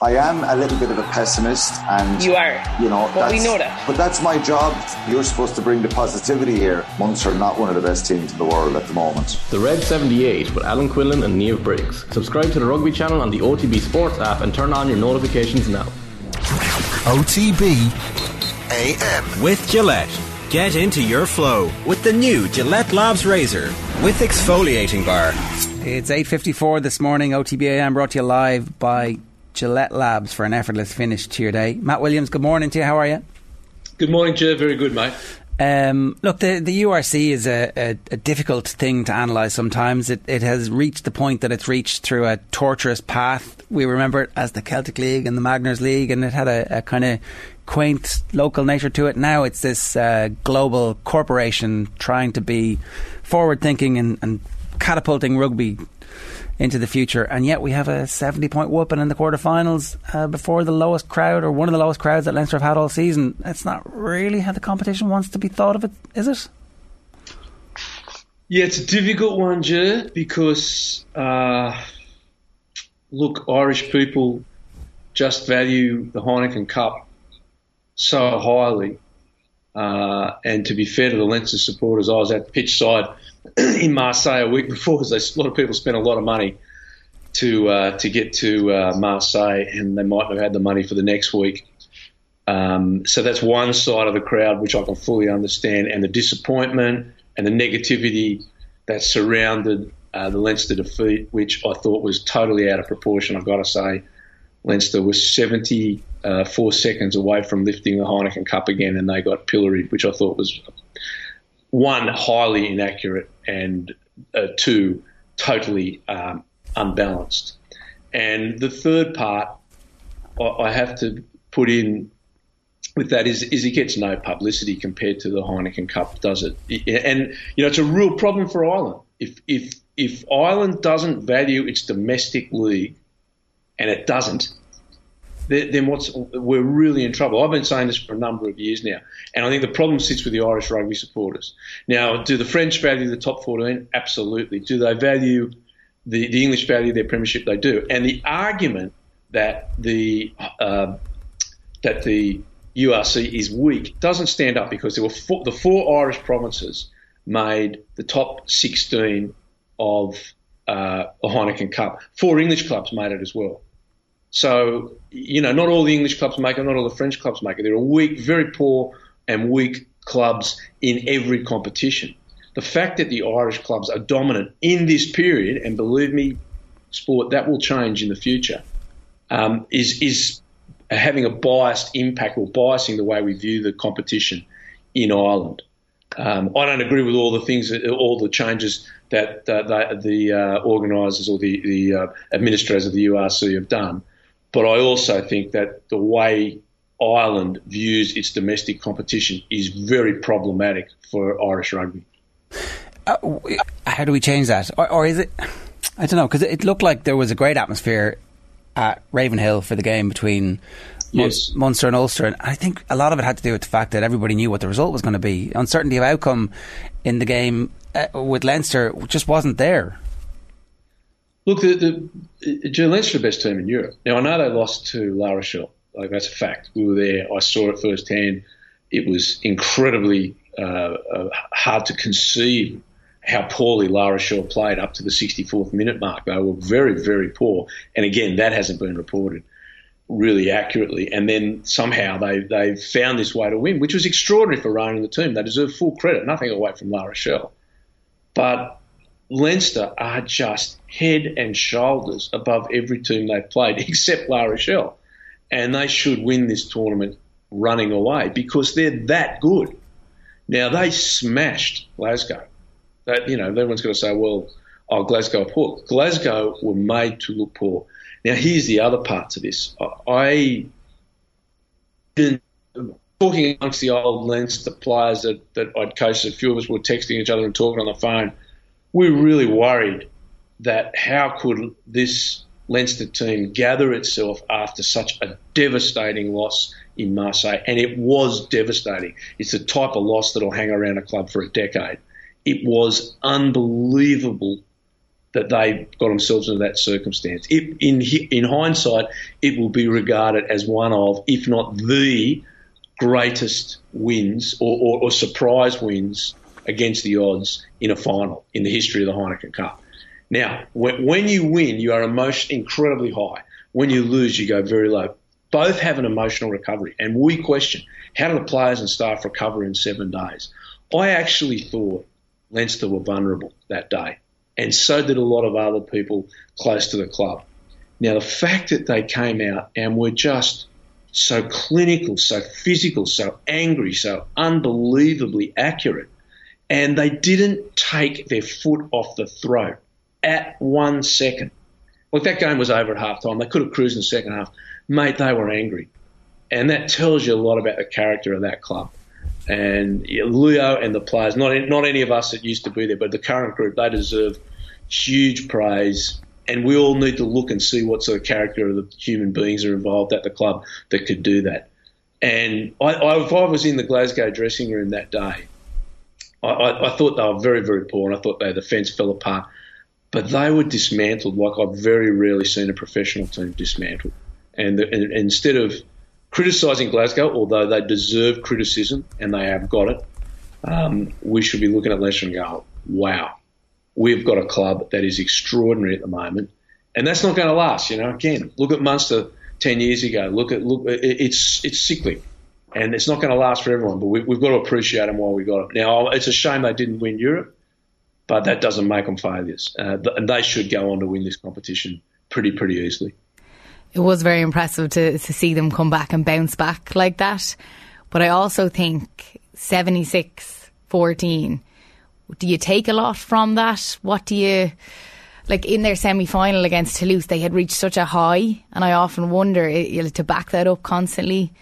I am a little bit of a pessimist, and you are. You know, but we know that. But that's my job. You're supposed to bring the positivity here. Munster are not one of the best teams in the world at the moment. The Red 78 with Alan Quinlan and Niamh Briggs. Subscribe to the Rugby channel on the OTB Sports app and turn on your notifications now. OTB AM with Gillette. Get into your flow with the new Gillette Labs Razor with exfoliating bar. It's 8.54 this morning. OTBAM brought to you live by Gillette Labs for an effortless finish to your day. Matt Williams, good morning to you. How are you? Good morning, Joe. Very good, mate. Um, look, the, the URC is a, a, a difficult thing to analyse sometimes. It, it has reached the point that it's reached through a torturous path. We remember it as the Celtic League and the Magners League, and it had a, a kind of quaint local nature to it. Now it's this uh, global corporation trying to be forward thinking and, and catapulting rugby into the future. And yet we have a 70 point whooping in the quarterfinals uh, before the lowest crowd or one of the lowest crowds that Leinster have had all season. That's not really how the competition wants to be thought of, it is it? Yeah, it's a difficult one, Jer, because uh, look, Irish people just value the Heineken Cup so highly. Uh, and to be fair to the Leinster supporters, I was at the pitch side in Marseille a week before because a lot of people spent a lot of money to uh, to get to uh, Marseille, and they might have had the money for the next week. Um, so that's one side of the crowd which I can fully understand, and the disappointment and the negativity that surrounded uh, the Leinster defeat, which I thought was totally out of proportion. I've got to say, Leinster was 74 uh, seconds away from lifting the Heineken Cup again, and they got pilloried, which I thought was one highly inaccurate and uh, two totally um, unbalanced. And the third part I have to put in with that is, is it gets no publicity compared to the Heineken Cup, does it? And you know it's a real problem for Ireland. If if if Ireland doesn't value its domestic league, and it doesn't, then what's we're really in trouble. I've been saying this for a number of years now, and I think the problem sits with the Irish rugby supporters. Now, do the French value the top 14? Absolutely. Do they value the, the English value their premiership? They do. And the argument that the uh, that the URC is weak doesn't stand up because there were four, the four Irish provinces made the top 16 of uh, the Heineken Cup. Four English clubs made it as well. So, you know, not all the English clubs make it, not all the French clubs make it. There are weak, very poor and weak clubs in every competition. The fact that the Irish clubs are dominant in this period, and believe me, sport, that will change in the future, um, is, is having a biased impact or biasing the way we view the competition in Ireland. Um, I don't agree with all the things, all the changes that uh, the, the uh, organisers or the, the uh, administrators of the URC have done. But I also think that the way Ireland views its domestic competition is very problematic for Irish rugby. Uh, how do we change that? Or, or is it? I don't know because it looked like there was a great atmosphere at Ravenhill for the game between yes. Munster and Ulster, and I think a lot of it had to do with the fact that everybody knew what the result was going to be. Uncertainty of outcome in the game uh, with Leinster just wasn't there. Look, the, the Leinster the best team in Europe. Now, I know they lost to La Rochelle. Like, that's a fact. We were there. I saw it firsthand. It was incredibly uh, uh, hard to conceive how poorly La Rochelle played up to the 64th minute mark. They were very, very poor. And again, that hasn't been reported really accurately. And then somehow they they found this way to win, which was extraordinary for Ronan and the team. They deserve full credit. Nothing away from La Rochelle. But Leinster are just head and shoulders above every team they've played except La Rochelle. And they should win this tournament running away because they're that good. Now, they smashed Glasgow. That, you know, everyone's going to say, well, oh, Glasgow poor. Glasgow were made to look poor. Now, here's the other part to this. I, been talking amongst the old Leinster players that, that I'd coached, a few of us were texting each other and talking on the phone – we were really worried that how could this Leinster team gather itself after such a devastating loss in Marseille, and it was devastating. It's the type of loss that'll hang around a club for a decade. It was unbelievable that they got themselves into that circumstance. It, in in hindsight, it will be regarded as one of, if not the greatest wins or, or, or surprise wins against the odds in a final in the history of the Heineken Cup. Now, when, you win, you are emotion incredibly high. When you lose, you go very low. Both have an emotional recovery, and we question how do the players and staff recover in seven days. I actually thought Leinster were vulnerable that day, and so did a lot of other people close to the club. Now, the fact that they came out and were just so clinical, so physical, so angry, so unbelievably accurate, and they didn't take their foot off the throat at one second. Look, that game was over at half time. They could have cruised in the second half. Mate, they were angry. And that tells you a lot about the character of that club. And Leo and the players, not, not any of us that used to be there, but the current group, they deserve huge praise. And we all need to look and see what sort of character of the human beings are involved at the club that could do that. And I, I, if I was in the Glasgow dressing room that day, I, I, thought they were very, very poor, and I thought they, the fence fell apart. But they were dismantled like I've very rarely seen a professional team dismantled. And, the, and, instead of criticising Glasgow, although they deserve criticism and they have got it, um, we should be looking at Leinster and go, wow, we've got a club that is extraordinary at the moment. And that's not going to last. You know, again, look at Munster 10 years ago. Look at, look, it's, it's cyclic and it's not going to last for everyone, but we, have got to appreciate them while we got them. Now, it's a shame they didn't win Europe, but that doesn't make them failures. Uh, and they should go on to win this competition pretty, pretty easily. It was very impressive to, to see them come back and bounce back like that. But I also think 76 14, do you take a lot from that? What do you like in their semi final against Toulouse, they had reached such a high, and I often wonder to back that up constantly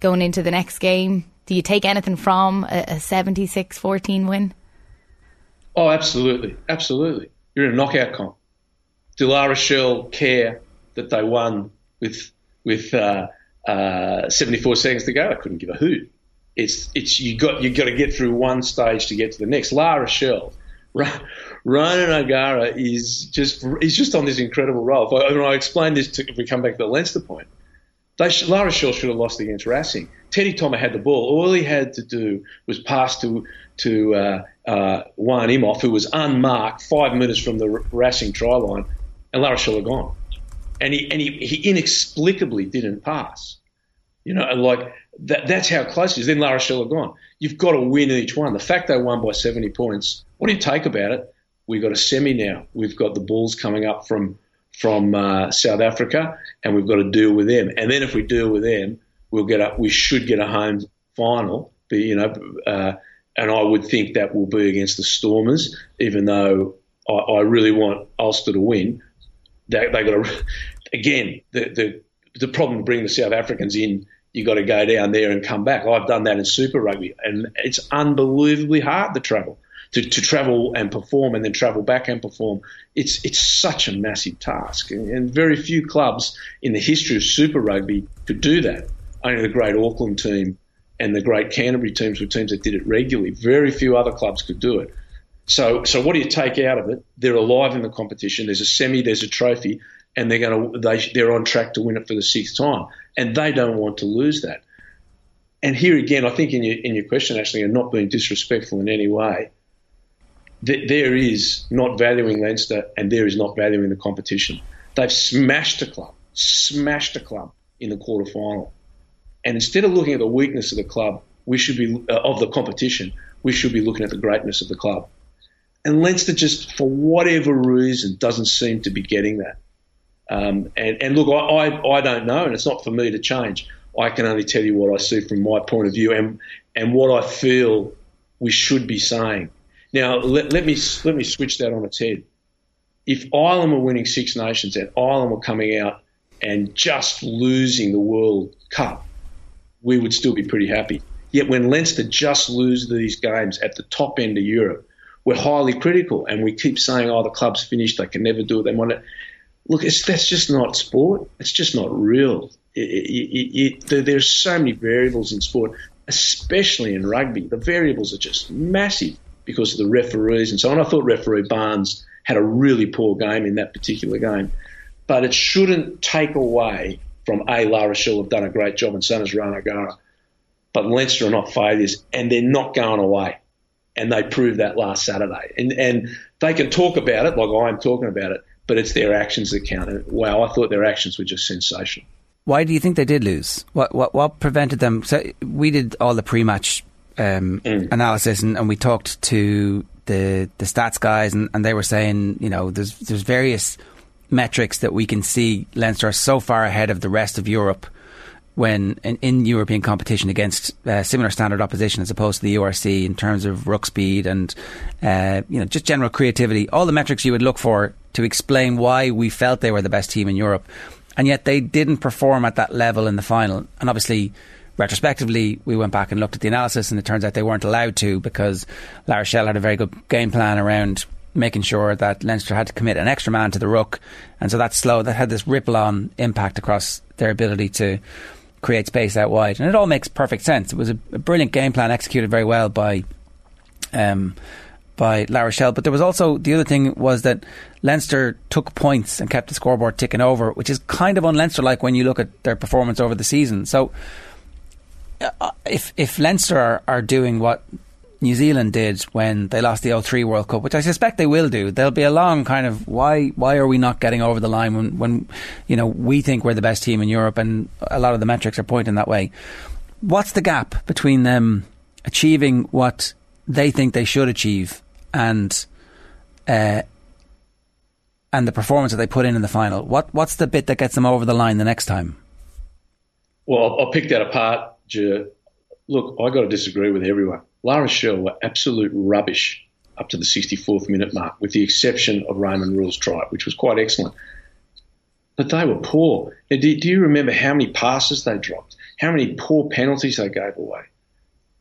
going into the next game. Do you take anything from a, a 76 14 win? Oh, absolutely. Absolutely. You're in a knockout comp. Do La Rochelle care that they won with with uh, uh, 74 seconds to go? I couldn't give a hoot. It's it's you got you got to get through one stage to get to the next. La Rochelle, Ronan O'Gara is just he's just on this incredible roll. If I, when I explain this, to, if we come back to the Leinster point, they should, La Rochelle should have lost against Racing. Teddy Thomas had the ball. All he had to do was pass to to uh, uh, Juan Imhoff, who was unmarked five minutes from the Racing try line, and La Rochelle had gone. And he and he, he inexplicably didn't pass. You know, like that, that's how close it is. Then La Rochelle had gone. You've got to win each one. The fact they won by 70 points, what do you take about it? We've got a semi now. We've got the balls coming up from from uh, South Africa, and we've got to deal with them. And then if we deal with them, we'll get up. We should get a home final. But, you know, uh, and I would think that will be against the Stormers, even though I, I really want Ulster to win. They, they got to again the the the problem to bring the South Africans in. You got to go down there and come back. I've done that in Super Rugby, and it's unbelievably hard to travel to, to travel and perform and then travel back and perform. It's it's such a massive task, and, and very few clubs in the history of Super Rugby could do that. Only the great Auckland team and the great Canterbury teams were teams that did it regularly. Very few other clubs could do it. So, so what do you take out of it? They're alive in the competition. There's a semi, there's a trophy, and they're going to they they're on track to win it for the sixth time, and they don't want to lose that. And here again, I think in your in your question, actually, and not being disrespectful in any way, th- there is not valuing Leinster and there is not valuing the competition. They've smashed a club, smashed a club in the quarter final. And instead of looking at the weakness of the club, we should be uh, of the competition. We should be looking at the greatness of the club. And Leinster just, for whatever reason, doesn't seem to be getting that. Um, and, and, look, I, I, I, don't know, and it's not for me to change. I can only tell you what I see from my point of view and, and what I feel we should be saying. Now, let, let, me, let me switch that on its head. If Ireland were winning Six Nations and Ireland were coming out and just losing the World Cup, we would still be pretty happy. Yet when Leinster just lose these games at the top end of Europe, we're highly critical and we keep saying, oh, the club's finished, they can never do it, they want it. Look, that's just not sport. It's just not real. It, it, it, there's so many variables in sport, especially in rugby. The variables are just massive because of the referees and so on. I thought referee Barnes had a really poor game in that particular game. But it shouldn't take away from A, La Rochelle have done a great job, and so has Ronan O'Gara. But Leinster are not failures, and they're not going away. And they proved that last Saturday. And, and they can talk about it like I'm talking about it, but it's their actions that count. And wow, I thought their actions were just sensational. Why do you think they did lose? What what what prevented them? So we did all the pre-match um, mm. analysis, and, and, we talked to the the stats guys, and, and they were saying, you know, there's there's various metrics that we can see Leinster are so far ahead of the rest of Europe when in, in European competition against uh, similar standard opposition as opposed to the URC in terms of ruck speed and uh, you know just general creativity, all the metrics you would look for to explain why we felt they were the best team in Europe, and yet they didn't perform at that level in the final. And obviously, retrospectively, we went back and looked at the analysis, and it turns out they weren't allowed to because La Rochelle had a very good game plan around making sure that Leinster had to commit an extra man to the ruck, and so that slow that had this ripple on impact across their ability to create space out wide, and it all makes perfect sense. It was a, a brilliant game plan executed very well by um, by La Rochelle. But there was also the other thing was that Leinster took points and kept the scoreboard ticking over, which is kind of un Leinster like when you look at their performance over the season. So if if Leinster are, are doing what New Zealand did when they lost the 03 World Cup, which I suspect they will do. There'll be a long kind of why why are we not getting over the line when, when you know we think we're the best team in Europe and a lot of the metrics are pointing that way. What's the gap between them achieving what they think they should achieve and uh, and the performance that they put in in the final? What what's the bit that gets them over the line the next time? Well, I'll pick that apart. Look, I got to disagree with everyone. La Rochelle were absolute rubbish up to the 64th minute mark, with the exception of Raymond Rule's try, which was quite excellent. But they were poor. Do, do you remember how many passes they dropped? How many poor penalties they gave away?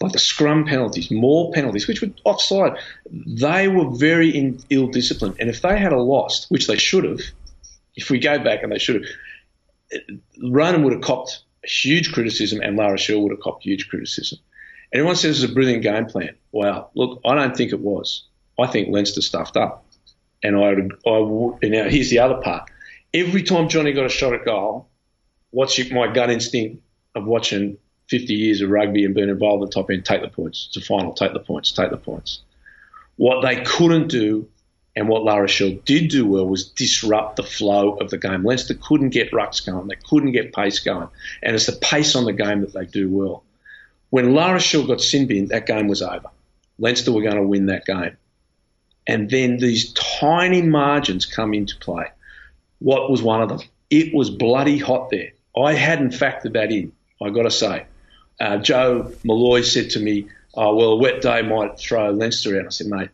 Like the scrum penalties, more penalties, which were offside. They were very in, ill disciplined. And if they had a lost, which they should have, if we go back and they should have, Ronan would have copped huge criticism and La Rochelle would have copped huge criticism. Everyone says it's a brilliant game plan. Well, look, I don't think it was. I think Leinster stuffed up. And I, I now here's the other part. Every time Johnny got a shot at goal, what's my gut instinct of watching 50 years of rugby and being involved in the top end? Take the points. It's a final. Take the points. Take the points. What they couldn't do and what La Rochelle did do well was disrupt the flow of the game. Leinster couldn't get rucks going. They couldn't get pace going. And it's the pace on the game that they do well. When La Rochelle got sin binned, that game was over. Leinster were going to win that game. And then these tiny margins come into play. What was one of them? It was bloody hot there. I hadn't factored that in, I got to say. Uh, Joe Molloy said to me, oh, well, a wet day might throw Leinster out. I said, mate,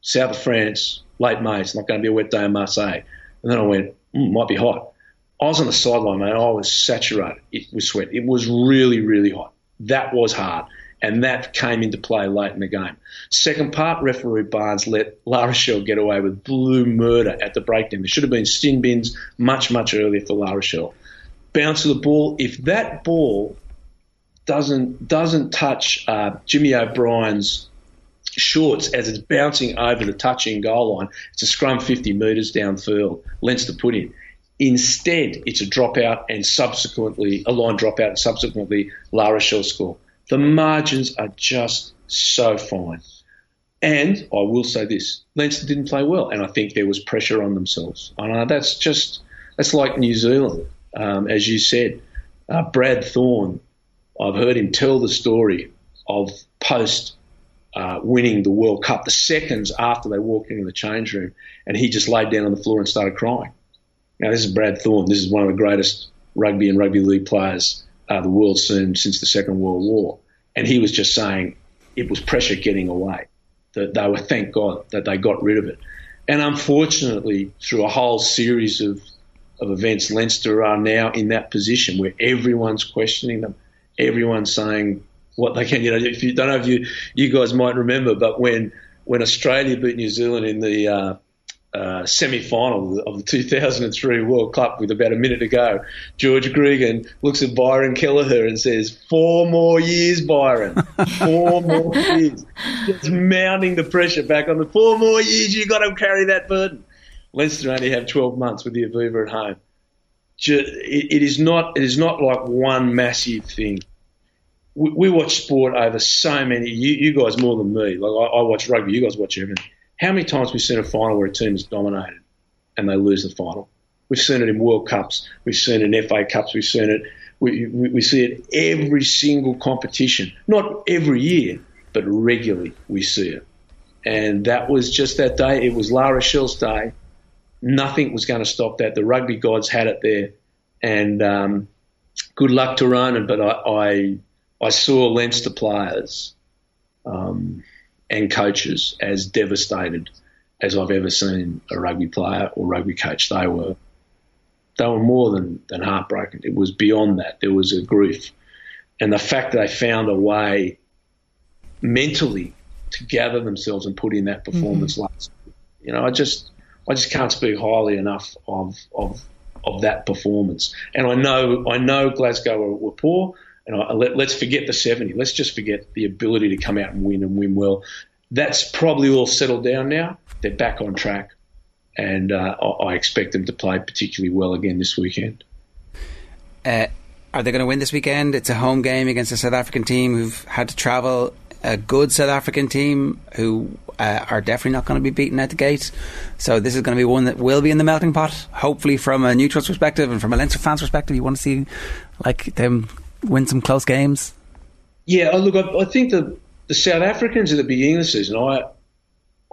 south of France, late May, it's not going to be a wet day in Marseille. And then I went, mm, might be hot. I was on the sideline, mate. I was saturated with sweat. It was really, really hot. That was hard. And that came into play late in the game. Second part, referee Barnes let La Rochelle get away with blue murder at the breakdown. There should have been sin bins much, much earlier for La Rochelle. Bounce of the ball. If that ball doesn't doesn't touch uh, Jimmy O'Brien's shorts as it's bouncing over the touch-in-goal line, it's a scrum 50 metres downfield. Leinster put in. Instead, it's a dropout and subsequently a line dropout and subsequently La Rochelle score. The margins are just so fine. And I will say this: Leinster didn't play well, and I think there was pressure on themselves. And uh, that's just that's like New Zealand, um, as you said. Uh, Brad Thorn, I've heard him tell the story of post uh, winning the World Cup, the seconds after they walked into the change room, and he just laid down on the floor and started crying. Now, this is Brad Thorn. This is one of the greatest rugby and rugby league players uh, the world's seen since the Second World War. And he was just saying it was pressure getting away. That they were, thank God, that they got rid of it. And unfortunately, through a whole series of, of events, Leinster are now in that position where everyone's questioning them. Everyone's saying what they can. You know, if you don't know if you you guys might remember, but when when Australia beat New Zealand in the uh, uh, semi-final of the 2003 World Cup with about a minute to go, George Gregan looks at Byron Kelleher and says, four more years, Byron. Four more years. Just mounting the pressure back on the four more years, you've got to carry that burden. Leinster only have 12 months with the Aviva at home. It is not, it is not like one massive thing. We, we watch sport over so many, you, you guys more than me. Like I, I watch rugby, you guys watch everything how many times have we seen a final where a team is dominated and they lose the final? We've seen it in World Cups. We've seen it in FA Cups. We've seen it. We, we, we see it every single competition. Not every year, but regularly we see it. And that was just that day. It was La Rochelle's day. Nothing was going to stop that. The rugby gods had it there. And um, good luck to Ronan, but I, I, I saw Leinster players um, and coaches as devastated as I've ever seen a rugby player or rugby coach. They were they were more than, than heartbroken. It was beyond that. There was a grief. And the fact that they found a way mentally to gather themselves and put in that performance mm-hmm. last you know, I just I just can't speak highly enough of of of that performance. And I know I know Glasgow were, were poor. And I, let, us forget the 70. Let's just forget the ability to come out and win and win well. That's probably all settled down now. They're back on track. And uh, I expect them to play particularly well again this weekend. Uh, are they going to win this weekend? It's a home game against a South African team who've had to travel. A good South African team who uh, are definitely not going to be beaten at the gate. So this is going to be one that will be in the melting pot. Hopefully, from a neutral's perspective and from a Leinster fans perspective, you want to see like them win some close games? Yeah, oh, look, I, I think the the South Africans at the beginning of the season, I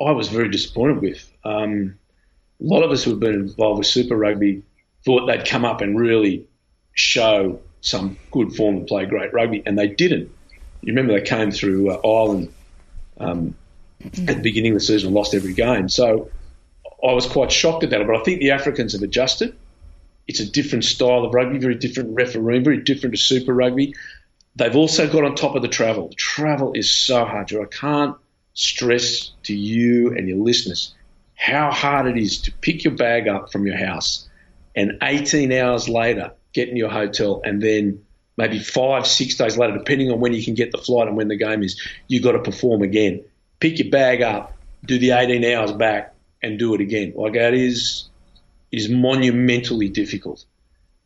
I was very disappointed with. Um, a lot of us who have been involved with Super Rugby thought they'd come up and really show some good form and play great rugby, and they didn't. You remember they came through uh, Ireland um, at the beginning of the season and lost every game. So I was quite shocked at that. But I think the Africans have adjusted. It's a different style of rugby, very different refereeing, very different to Super Rugby. They've also got on top of the travel. Travel is so hard. I can't stress to you and your listeners how hard it is to pick your bag up from your house and 18 hours later get in your hotel and then maybe five, six days later, depending on when you can get the flight and when the game is, you've got to perform again. Pick your bag up, do the 18 hours back, and do it again. Like that is is monumentally difficult.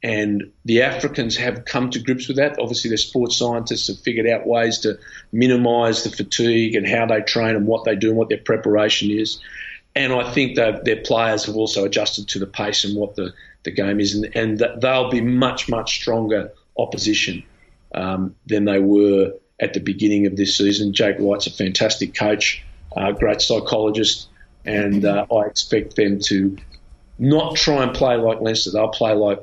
And the Africans have come to grips with that. Obviously, their sports scientists have figured out ways to minimise the fatigue and how they train and what they do and what their preparation is. And I think that their players have also adjusted to the pace and what the, the game is, and, and they'll be much, much stronger opposition um, than they were at the beginning of this season. Jake White's a fantastic coach, uh, great psychologist, and uh, I expect them to not try and play like Leinster. They'll play like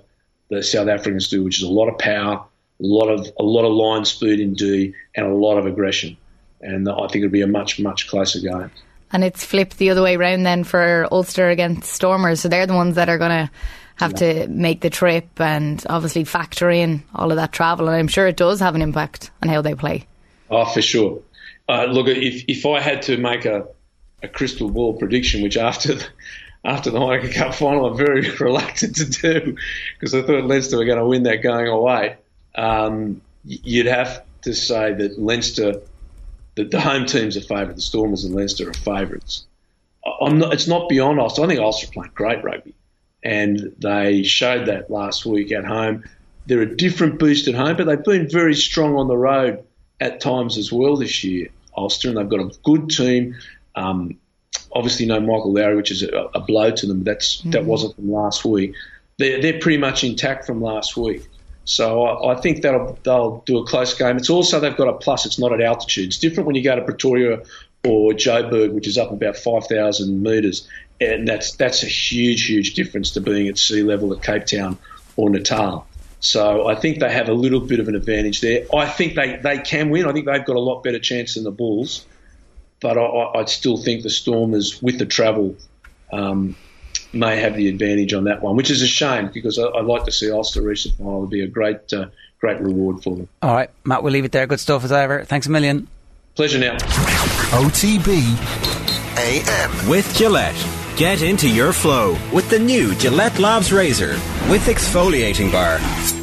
the South Africans do, which is a lot of power, a lot of a lot of line speed in D, and a lot of aggression. And I think it'll be a much much closer game. And it's flipped the other way around then for Ulster against Stormers. So they're the ones that are going to have yeah. to make the trip and obviously factor in all of that travel. And I'm sure it does have an impact on how they play. Oh, for sure. Uh, look, if if I had to make a, a crystal ball prediction, which after the, after the Heineken Cup final, I'm very reluctant to do because I thought Leinster were going to win that going away. Um, you'd have to say that Leinster, that the home teams are favourite, the Stormers and Leinster are favourites. Not, it's not beyond Ulster. I think Ulster are playing great rugby, and they showed that last week at home. They're a different beast at home, but they've been very strong on the road at times as well this year, Ulster, and they've got a good team. Um, obviously no Michael Lowry, which is a, a blow to them. That's mm-hmm. that wasn't from last week. They're they're pretty much intact from last week. So I, I think that they'll do a close game. It's also they've got a plus. It's not at altitude. It's different when you go to Pretoria or Joburg, which is up about five thousand metres, and that's that's a huge huge difference to being at sea level at Cape Town or Natal. So I think they have a little bit of an advantage there. I think they, they can win. I think they've got a lot better chance than the Bulls but I, would still think the Stormers, with the travel, um, may have the advantage on that one, which is a shame because I, would like to see Ulster reach the final. It'd be a great, uh, great reward for them. All right, Matt, we'll leave it there. Good stuff as ever. Thanks a million. Pleasure now. OTB AM with Gillette. Get into your flow with the new Gillette Labs Razor with exfoliating bar.